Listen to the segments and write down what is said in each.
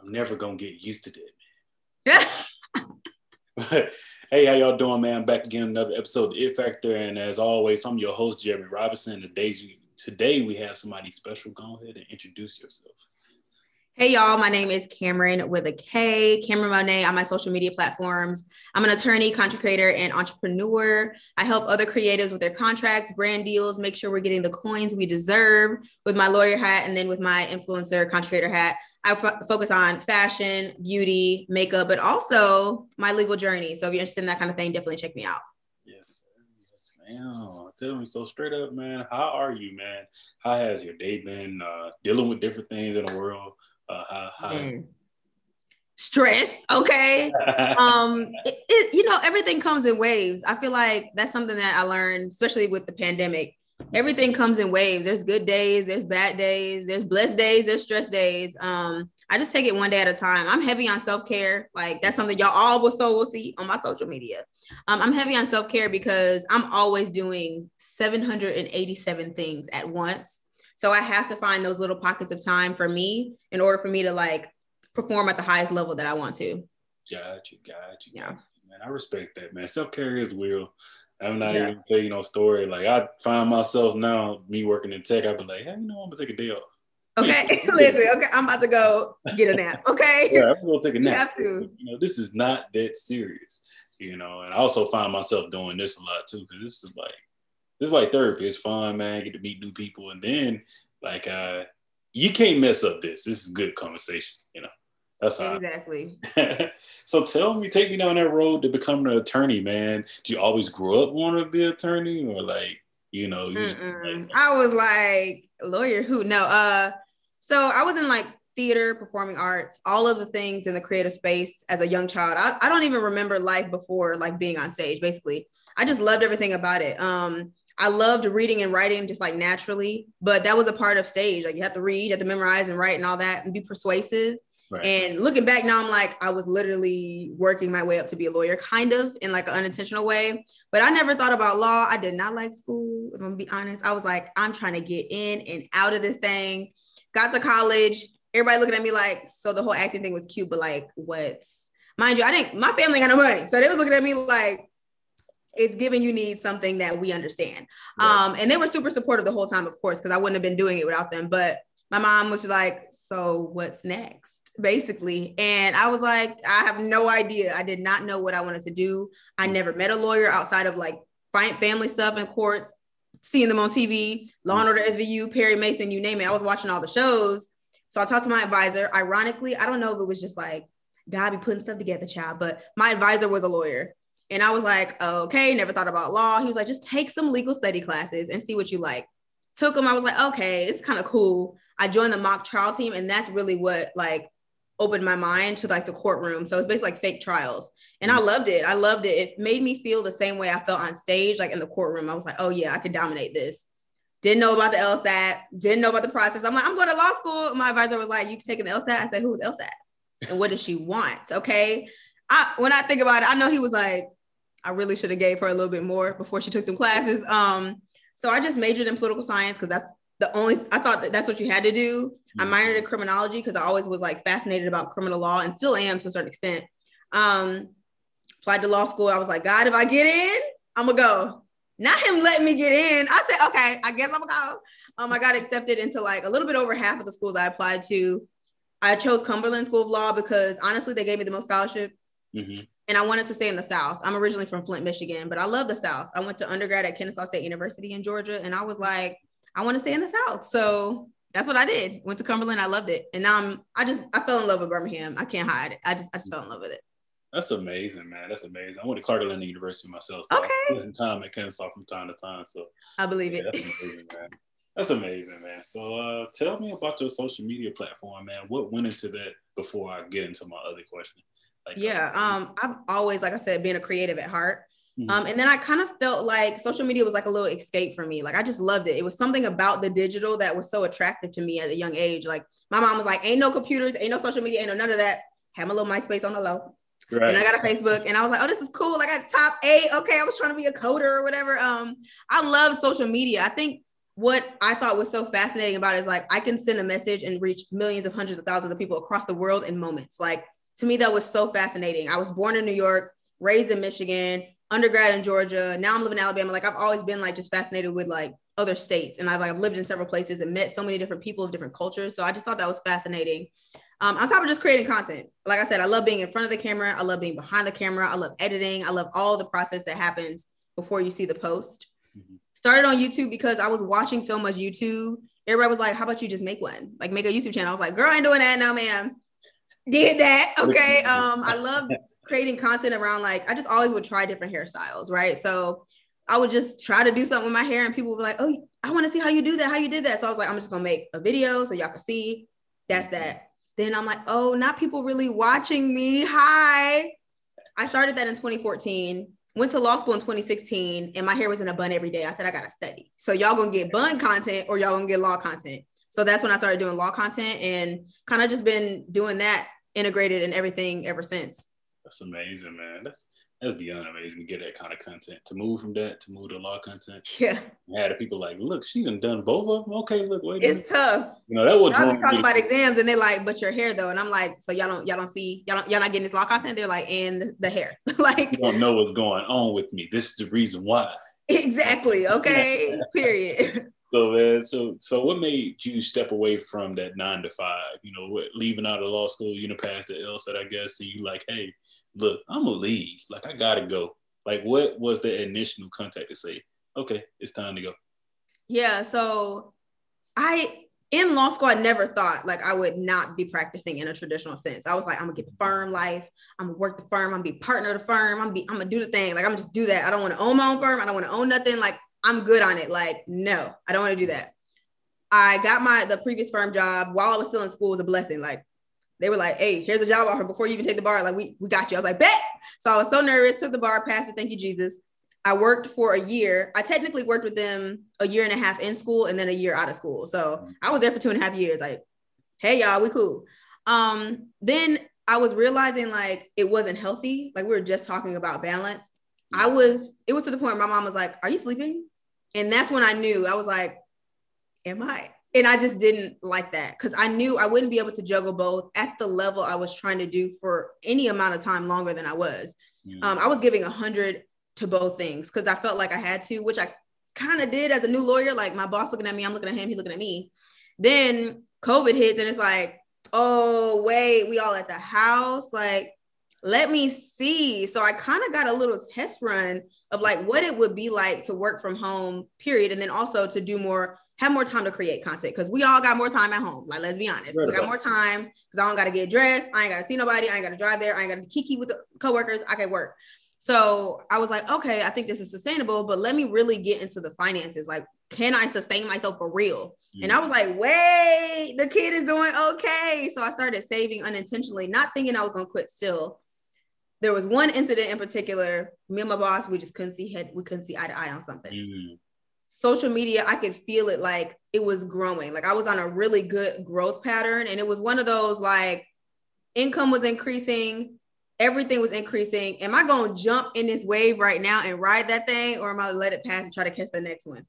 I'm never gonna get used to that, man. hey, how y'all doing, man? Back again, another episode of It Factor, and as always, I'm your host, Jeremy Robinson. Today, today we have somebody special. Go ahead and introduce yourself. Hey y'all, my name is Kameron with a K, Kameron Monet on my social media platforms. I'm an attorney, content creator, and entrepreneur. I help other creatives with their contracts, brand deals, make sure we're getting the coins we deserve with my lawyer hat and then with my influencer, content creator hat. I f- focus on fashion, beauty, makeup, but also my legal journey. So if you're interested in that kind of thing, definitely check me out. Yes, yes, ma'am. Tell me so straight up, man. How are you, man? How has your day been? Uh, dealing with different things in the world. Uh, how, how... Mm. Stress, okay. um, it, it, you know, everything comes in waves. I feel like that's something that I learned, especially with the pandemic everything comes in waves. There's good days, there's bad days, there's blessed days, there's stress days. Um, I just take it one day at a time. I'm heavy on self care. Like that's something y'all all will so will see on my social media. Um, I'm heavy on self care because I'm always doing 787 things at once. So I have to find those little pockets of time for me in order for me to like perform at the highest level that I want to. Got you, got you. Yeah. Man, I respect that, man. Self care is real. I'm not yeah. even tell you no story. Like I find myself now, me working in tech, I'd be like, hey, you know, I'm gonna take a day off. Okay, listen. Okay, I'm about to go get a nap. Okay. Yeah, I'm gonna take a nap. You have to. You know, this is not that serious. You know, and I also find myself doing this a lot too, because this is like, this is like therapy. It's fun, man. Get to meet new people, and then like, uh, you can't mess up this. This is good conversation. You know. That's exactly. so tell me, take me down that road to becoming an attorney, man. Did you always grow up want to be an attorney, or like, you know? You like, I was like lawyer who? No. Uh, so I was in like theater, performing arts, all of the things in the creative space as a young child. I, I don't even remember life before like being on stage. Basically, I just loved everything about it. Um, I loved reading and writing just like naturally, but that was a part of stage. Like you have to read, you have to memorize and write and all that and be persuasive. Right. And looking back now, I'm like, I was literally working my way up to be a lawyer, kind of in like an unintentional way. But I never thought about law. I did not like school. If I'm gonna be honest, I was like, I'm trying to get in and out of this thing. Got to college. Everybody looking at me like, so the whole acting thing was cute, but like, what's mind you, I didn't. My family got no money, so they was looking at me like, it's giving you need something that we understand. Right. Um, and they were super supportive the whole time, of course, because I wouldn't have been doing it without them. But my mom was like, so what's next? Basically. And I was like, I have no idea. I did not know what I wanted to do. I mm. never met a lawyer outside of like family stuff in courts, seeing them on TV, Law and mm. Order SVU, Perry Mason, you name it. I was watching all the shows. So I talked to my advisor. Ironically, I don't know if it was just like God be putting stuff together, child, but my advisor was a lawyer. And I was like, okay, never thought about law. He was like, just take some legal study classes and see what you like. Took them. I was like, okay, it's kind of cool. I joined the mock trial team, and that's really what like opened my mind to like the courtroom. So it's basically like fake trials. And I mm. loved it. I loved it. It made me feel the same way I felt on stage, like in the courtroom. I was like, oh yeah, I could dominate this. Didn't know about the LSAT, didn't know about the process. I'm like, I'm going to law school. My advisor was like, you taking the LSAT? I said, who's LSAT? And what does she want? Okay. I when I think about it, I know he was like, I really should have gave her a little bit more before she took them classes. Um, so I just majored in political science because that's the only I thought that that's what you had to do. I mm-hmm. minored in criminology because I always was like fascinated about criminal law and still am to a certain extent. Um, applied to law school. I was like, God, if I get in, I'm gonna go. Not him letting me get in. I said, okay, I guess I'm gonna go. Um, I got accepted into like a little bit over half of the schools I applied to. I chose Cumberland School of Law because honestly, they gave me the most scholarship. Mm-hmm. And I wanted to stay in the South. I'm originally from Flint, Michigan, but I love the South. I went to undergrad at Kennesaw State University in Georgia, and I was like, I want to stay in the South. So that's what I did. Went to Cumberland. I loved it. And now I'm, I just, I fell in love with Birmingham. I can't hide it. I just, I just fell in love with it. That's amazing, man. That's amazing. I went to Clark Atlanta University myself. So okay. I time at Kennesaw from time to time. So I believe yeah, it. That's amazing, man. That's amazing, man. So uh, tell me about your social media platform, man. What went into that before I get into my other question? Like, yeah, um, I've always, like I said, been a creative at heart. Mm-hmm. Um, and then I kind of felt like social media was like a little escape for me. Like I just loved it. It was something about the digital that was so attractive to me at a young age. Like my mom was like, "Ain't no computers, ain't no social media, ain't no none of that." Had my little MySpace on the low, right. and I got a Facebook, and I was like, "Oh, this is cool." Like I got top eight. Okay, I was trying to be a coder or whatever. Um, I love social media. I think what I thought was so fascinating about it is like I can send a message and reach millions of hundreds of thousands of people across the world in moments. Like to me, that was so fascinating. I was born in New York, raised in Michigan, undergrad in Georgia. Now I'm living in Alabama. Like I've always been like just fascinated with like other states, and I've like I've lived in several places and met so many different people of different cultures. So I just thought that was fascinating. Um, on top of just creating content, like I said, I love being in front of the camera. I love being behind the camera. I love editing. I love all the process that happens before you see the post. Mm-hmm started on YouTube because I was watching so much YouTube. Everybody was like, "How about you just make one? Like make a YouTube channel?" I was like, "Girl, I ain't doing that, no, ma'am." Did that, okay? Um, I love creating content around like I just always would try different hairstyles, right? So I would just try to do something with my hair, and people would be like, "Oh, I want to see how you do that, how you did that." So I was like, "I'm just gonna make a video so y'all can see." That's that. Then I'm like, "Oh, not people really watching me." Hi. I started that in 2014 went to law school in 2016 and my hair was in a bun every day. I said, I gotta study. So y'all gonna get bun content or y'all gonna get law content. So that's when I started doing law content and kind of just been doing that integrated in everything ever since. That's amazing, man. That's that's beyond amazing to get that kind of content. To move from that to move to law content. Yeah. And had people like, look, she done done both of them. Okay, look, wait. It's tough. You know, that was I'll be talking about exams and they're like, but your hair though. And I'm like, so y'all don't y'all don't see y'all don't y'all not getting this law content. They're like, and the hair. like you don't know what's going on with me. This is the reason why. Exactly. Okay. Period. So man, so so what made you step away from that nine to five? You know, leaving out of law school, you know, past the LSAT, I guess, and you like, hey, look, I'm gonna leave. Like I gotta go. Like, what was the initial contact to say, okay, it's time to go? Yeah. So I in law school, I never thought like I would not be practicing in a traditional sense. I was like, I'm gonna get the firm life. I'm gonna work the firm. I'm gonna be partner of the firm. I'm gonna be, I'm gonna do the thing. Like I'm gonna just do that. I don't want to own my own firm. I don't want to own nothing. Like I'm good on it. Like, no, I don't want to do that. I got my the previous firm job while I was still in school was a blessing. Like they were like, hey, here's a job offer before you even take the bar. Like, we, we got you. I was like, bet. So I was so nervous, took the bar, passed it. Thank you, Jesus. I worked for a year. I technically worked with them a year and a half in school and then a year out of school. So I was there for two and a half years. Like, hey y'all, we cool. Um, then I was realizing like it wasn't healthy. Like we were just talking about balance. I was, it was to the point my mom was like, Are you sleeping? And that's when I knew I was like, Am I? And I just didn't like that because I knew I wouldn't be able to juggle both at the level I was trying to do for any amount of time longer than I was. Mm. Um, I was giving a hundred to both things because I felt like I had to, which I kind of did as a new lawyer. Like my boss looking at me, I'm looking at him, he looking at me. Then COVID hits and it's like, oh wait, we all at the house. Like, let me see. So I kind of got a little test run of like what it would be like to work from home, period. And then also to do more, have more time to create content because we all got more time at home. Like, let's be honest, right. we got more time because I don't got to get dressed. I ain't got to see nobody. I ain't got to drive there. I ain't got to kiki with the coworkers. I can work. So I was like, okay, I think this is sustainable, but let me really get into the finances. Like, can I sustain myself for real? Mm. And I was like, wait, the kid is doing okay. So I started saving unintentionally, not thinking I was going to quit still there was one incident in particular. Me and my boss, we just couldn't see head, we couldn't see eye to eye on something. Mm-hmm. Social media, I could feel it like it was growing. Like I was on a really good growth pattern, and it was one of those like income was increasing, everything was increasing. Am I going to jump in this wave right now and ride that thing, or am I gonna let it pass and try to catch the next one?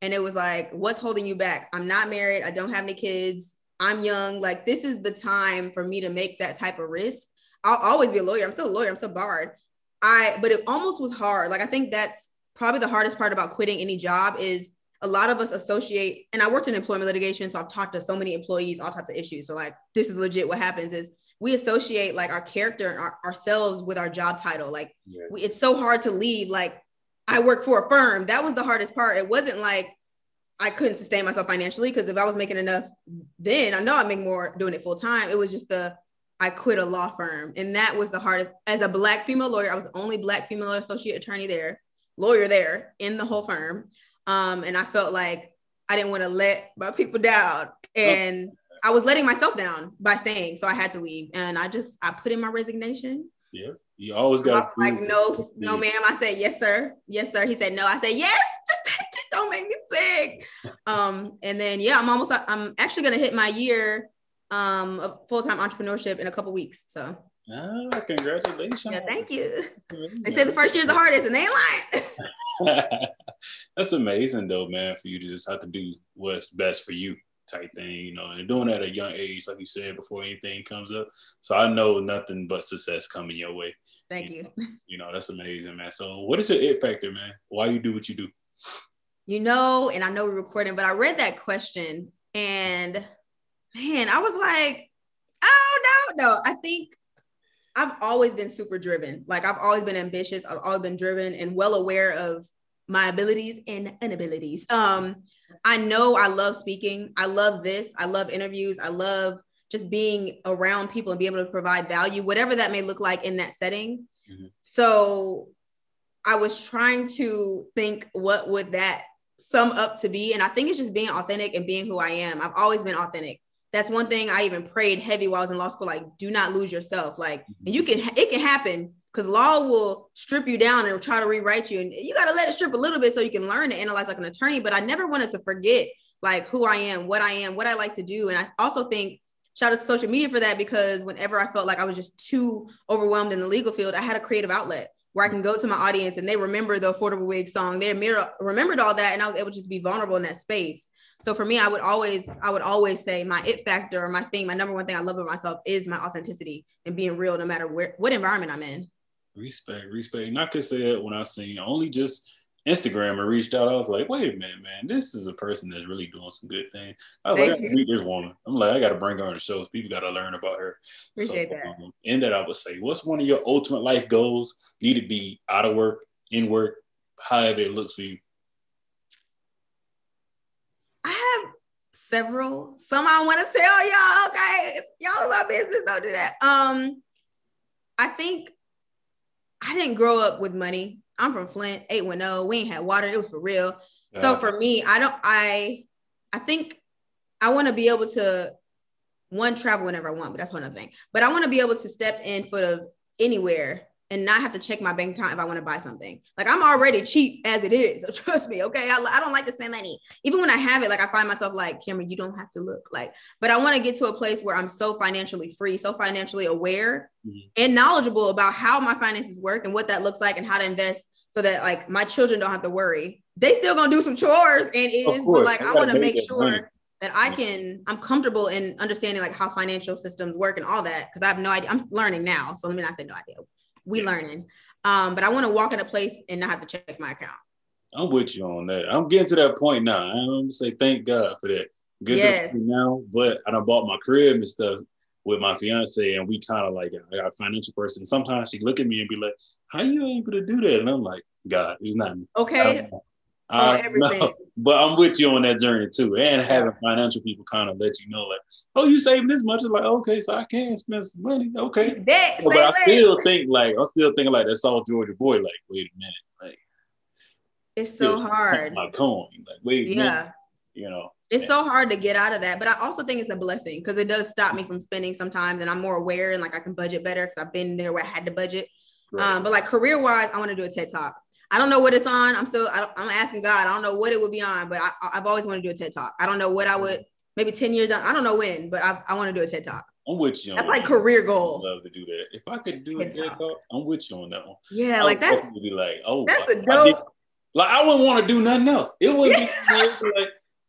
And it was like, what's holding you back? I'm not married. I don't have any kids. I'm young. Like this is the time for me to make that type of risk I'll always be a lawyer. I'm still a lawyer. I'm still barred. I, but it almost was hard. Like I think that's probably the hardest part about quitting any job is a lot of us associate, and I worked in employment litigation, so I've talked to so many employees, all types of issues. So like, this is legit. What happens is we associate like our character and our, ourselves with our job title. Like, yeah. we, it's so hard to leave. Like, I work for a firm. That was the hardest part. It wasn't like I couldn't sustain myself financially because if I was making enough then, I know I make more doing it full time. It was just the I quit a law firm. And that was the hardest. As a Black female lawyer, I was the only Black female associate attorney there, lawyer there in the whole firm. Um, and I felt like I didn't want to let my people down. And I was letting myself down by staying. So I had to leave. And I just, I put in my resignation. Yeah. You always got like, no, no, ma'am. I said, yes, sir. Yes, sir. He said, no. I said, yes, just take it. Don't make me big. um, and then, yeah, I'm almost, I'm actually going to hit my year um of full-time entrepreneurship in a couple weeks so Ah, congratulations. Yeah, thank you. They say the first year is the hardest, and they ain't lying. That's amazing, though, man, for you to just have to do what's best for you type thing, you know, and doing that at a young age, like you said, before anything comes up. So I know nothing but success coming your way. Thank you. You know, you know that's amazing, man. So what is your it factor, man? Why you do what you do? You know, and I know we're recording, but I read that question and man, I was like, oh no, no. I think I've always been super driven. Like I've always been ambitious. I've always been driven and well aware of my abilities and inabilities. Um, I know I love speaking. I love this. I love interviews. I love just being around people and be able to provide value, whatever that may look like in that setting. Mm-hmm. So I was trying to think what would that sum up to be. And I think it's just being authentic and being who I am. I've always been authentic that's one thing I even prayed heavy while I was in law school. Like, do not lose yourself. Like, and mm-hmm. you can, it can happen because law will strip you down and try to rewrite you. And you got to let it strip a little bit so you can learn to analyze like an attorney. But I never wanted to forget like who I am, what I am, what I like to do. And I also think shout out to social media for that because whenever I felt like I was just too overwhelmed in the legal field, I had a creative outlet where I can go to my audience and they remember the affordable wig song. They remembered all that and I was able to just be vulnerable in that space. So for me, I would always, I would always say my it factor or my thing, my number one thing I love about myself is my authenticity and being real, no matter where, what environment I'm in. Respect, respect. And I could say that when I seen only just Instagram and reached out, I was like, wait a minute, man, this is a person that's really doing some good things. I was Thank like, I meet this woman. I'm like, I got to bring her on the show. People got to learn about her. Appreciate so, that. Um, and that I would say, what's one of your ultimate life goals? Need to be out of work, in work, however it looks for you. Several. Some I want to tell y'all. Okay, y'all my business. Don't do that. Um, I think I didn't grow up with money. I'm from Flint, 810. We ain't had water. It was for real. Yeah. So for me, I don't. I I think I want to be able to one travel whenever I want, but that's one other thing. But I want to be able to step in for the anywhere and not have to check my bank account if I want to buy something. Like I'm already cheap as it is. So trust me, okay? I, I don't like to spend money. Even when I have it, like I find myself like, Kameron, you don't have to look like, but I want to get to a place where I'm so financially free, so financially aware mm-hmm. and knowledgeable about how my finances work and what that looks like and how to invest so that like my children don't have to worry. They still gonna do some chores and is, but like I want to make sure money. that I can, I'm comfortable in understanding like how financial systems work and all that. Cause I have no idea. I'm learning now. So let me not say no idea we yeah. learning. Um, but I want to walk in a place and not have to check my account. I'm with you on that. I'm getting to that point now. I'm gonna say thank God for that. Good yes. now, but I done bought my crib and stuff with my fiance, and we kind of like I got a financial person. Sometimes she look at me and be like, "How you able to do that?" And I'm like, "God, it's not me." Okay. Uh, know, but I'm with you on that journey too, and having financial people kind of let you know, like, oh, you saving this much? It's like, okay, so I can spend some money, okay. That, but I still think like I'm still thinking like that South Georgia boy, like, wait a minute, like, it's so hard. My coin, like, wait, yeah, minute, you know. It's so hard to get out of that, but I also think it's a blessing because it does stop me from spending sometimes, and I'm more aware and like I can budget better because I've been there where I had to budget. Right. Um, but like career wise, I want to do a TED talk. I don't know what it's on. I'm still, I am asking God. I don't know what it would be on, but I, have always wanted to do a TED talk. I don't know what I would, maybe 10 years down. I don't know when, but I, I want to do a TED talk. I'm with you. That's like career goal. I'd love to do that. If I could do TED a TED talk, I'm with you on that one. Yeah, like that's be like, oh, that's a dope. I did, like I wouldn't want to do nothing else. It wouldn't be like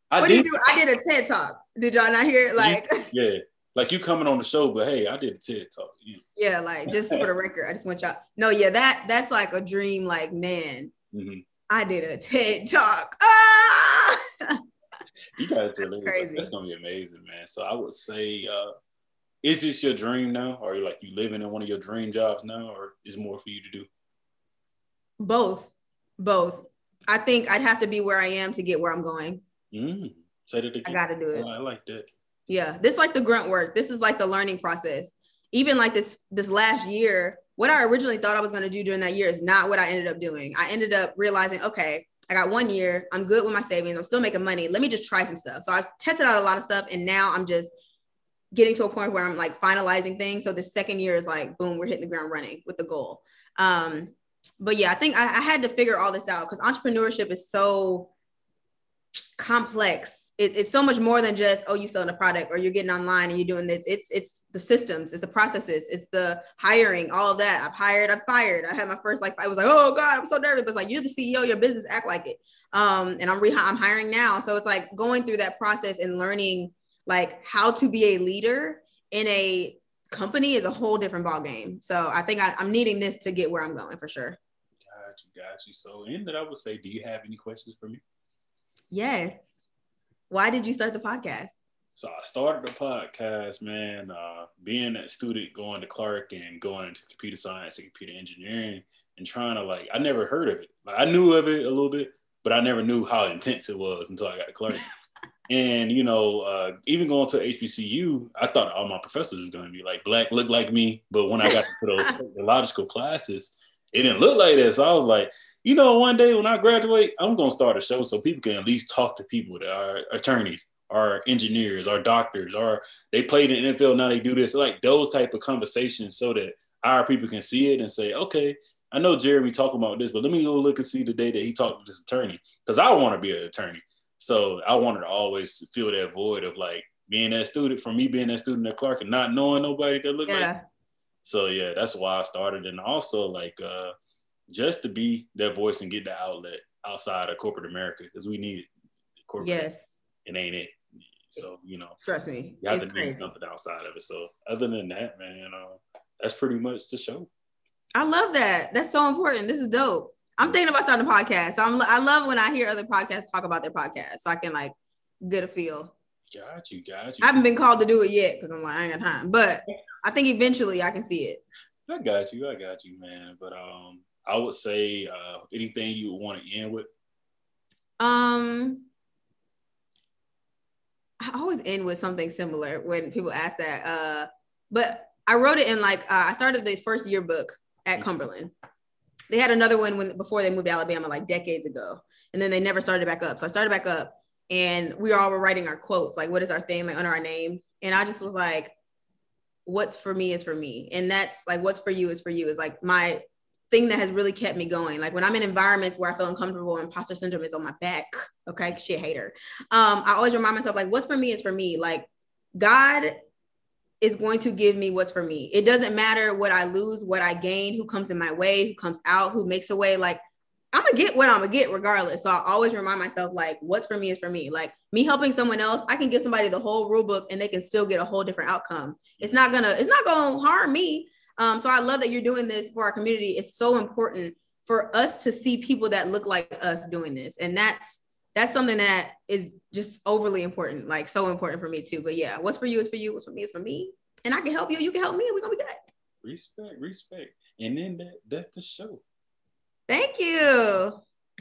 I what did. You do? I did a TED talk. Did y'all not hear it? Like, yeah, like you coming on the show, but hey, I did a TED talk. Yeah, yeah like just for the record, I just want y'all. No, yeah, that that's like a dream. Like, man, mm-hmm. I did a TED talk. Ah! you gotta tell me crazy. That's gonna be amazing, man. So I would say, uh, is this your dream now, or are you like you living in one of your dream jobs now, or is more for you to do? Both, both. I think I'd have to be where I am to get where I'm going. Mm. Say that again. I got to do it. Oh, I like that. Yeah, this is like the grunt work. This is like the learning process. Even like this this last year, what I originally thought I was going to do during that year is not what I ended up doing. I ended up realizing, okay, I got one year. I'm good with my savings. I'm still making money. Let me just try some stuff. So I've tested out a lot of stuff, and now I'm just getting to a point where I'm like finalizing things. So the second year is like, boom, we're hitting the ground running with the goal. Um, but yeah, I think I, I had to figure all this out because entrepreneurship is so complex it, it's so much more than just oh you selling a product or you're getting online and you're doing this. It's it's the systems it's the processes it's the hiring all of that. I've hired i've fired. I had my first like i was like oh god i'm so nervous. But it's like you're the ceo your business act like it. Um and i'm re- i'm hiring now. So it's like going through that process and learning like how to be a leader in a company is a whole different ball game so i think I, i'm needing this to get where i'm going for sure. Got you got you so in that i would say do you have any questions for me? Yes why did you start the podcast? So I started the podcast, man. Uh, being a student, going to Clark and going into computer science and computer engineering, and trying to like, I never heard of it. Like, I knew of it a little bit, but I never knew how intense it was until I got to Clark. and you know, uh, even going to HBCU, I thought all my professors was going to be like black, look like me. But when I got to those technological classes, it didn't look like this. So I was like, you know, one day when I graduate, I'm gonna start a show so people can at least talk to people that are attorneys, or engineers, or doctors, or they played in the NFL, now they do this, like those type of conversations, so that our people can see it and say, okay, I know Jeremy talking about this, but let me go look and see the day that he talked to this attorney because I want to be an attorney. So I wanted to always feel that void of like being that student, from me being that student at Clark and not knowing nobody that looked yeah. like so yeah, that's why I started, and also like uh, just to be that voice and get the outlet outside of corporate America because we need it. Corporate yes, it ain't it. So you know, trust me, you have to crazy. do something outside of it. So other than that, man, you uh, that's pretty much the show. I love that. That's so important. This is dope. I'm thinking about starting a podcast. So I'm, I love when I hear other podcasts talk about their podcast, so I can like get a feel. Got you, got you. I haven't been called to do it yet because I'm like I ain't got time, but I think eventually I can see it. I got you. I got you, man. But um, I would say uh, anything you would want to end with. Um, I always end with something similar when people ask that. Uh, but I wrote it in like uh, I started the first yearbook at mm-hmm. Cumberland. They had another one when before they moved to Alabama, like decades ago, and then they never started back up. So I started back up, and we all were writing our quotes, like what is our thing, like under our name. And I just was like, what's for me is for me. And that's like what's for you is for you is like my thing that has really kept me going. Like when I'm in environments where I feel uncomfortable, imposter syndrome is on my back. Okay, shit hater. Um, I always remind myself like what's for me is for me. Like God is going to give me what's for me. It doesn't matter what I lose, what I gain, who comes in my way, who comes out, who makes a way. Like I'm gonna get what I'm gonna get regardless. So I always remind myself, like, what's for me is for me. Like me helping someone else, I can give somebody the whole rule book and they can still get a whole different outcome. It's not gonna, it's not gonna harm me. Um, so I love that you're doing this for our community. It's so important for us to see people that look like us doing this. And that's that's something that is just overly important, like so important for me too. But yeah, what's for you is for you, what's for me is for me. And I can help you, you can help me, and we're gonna be good. Respect, respect. And then that that's the show. Thank you.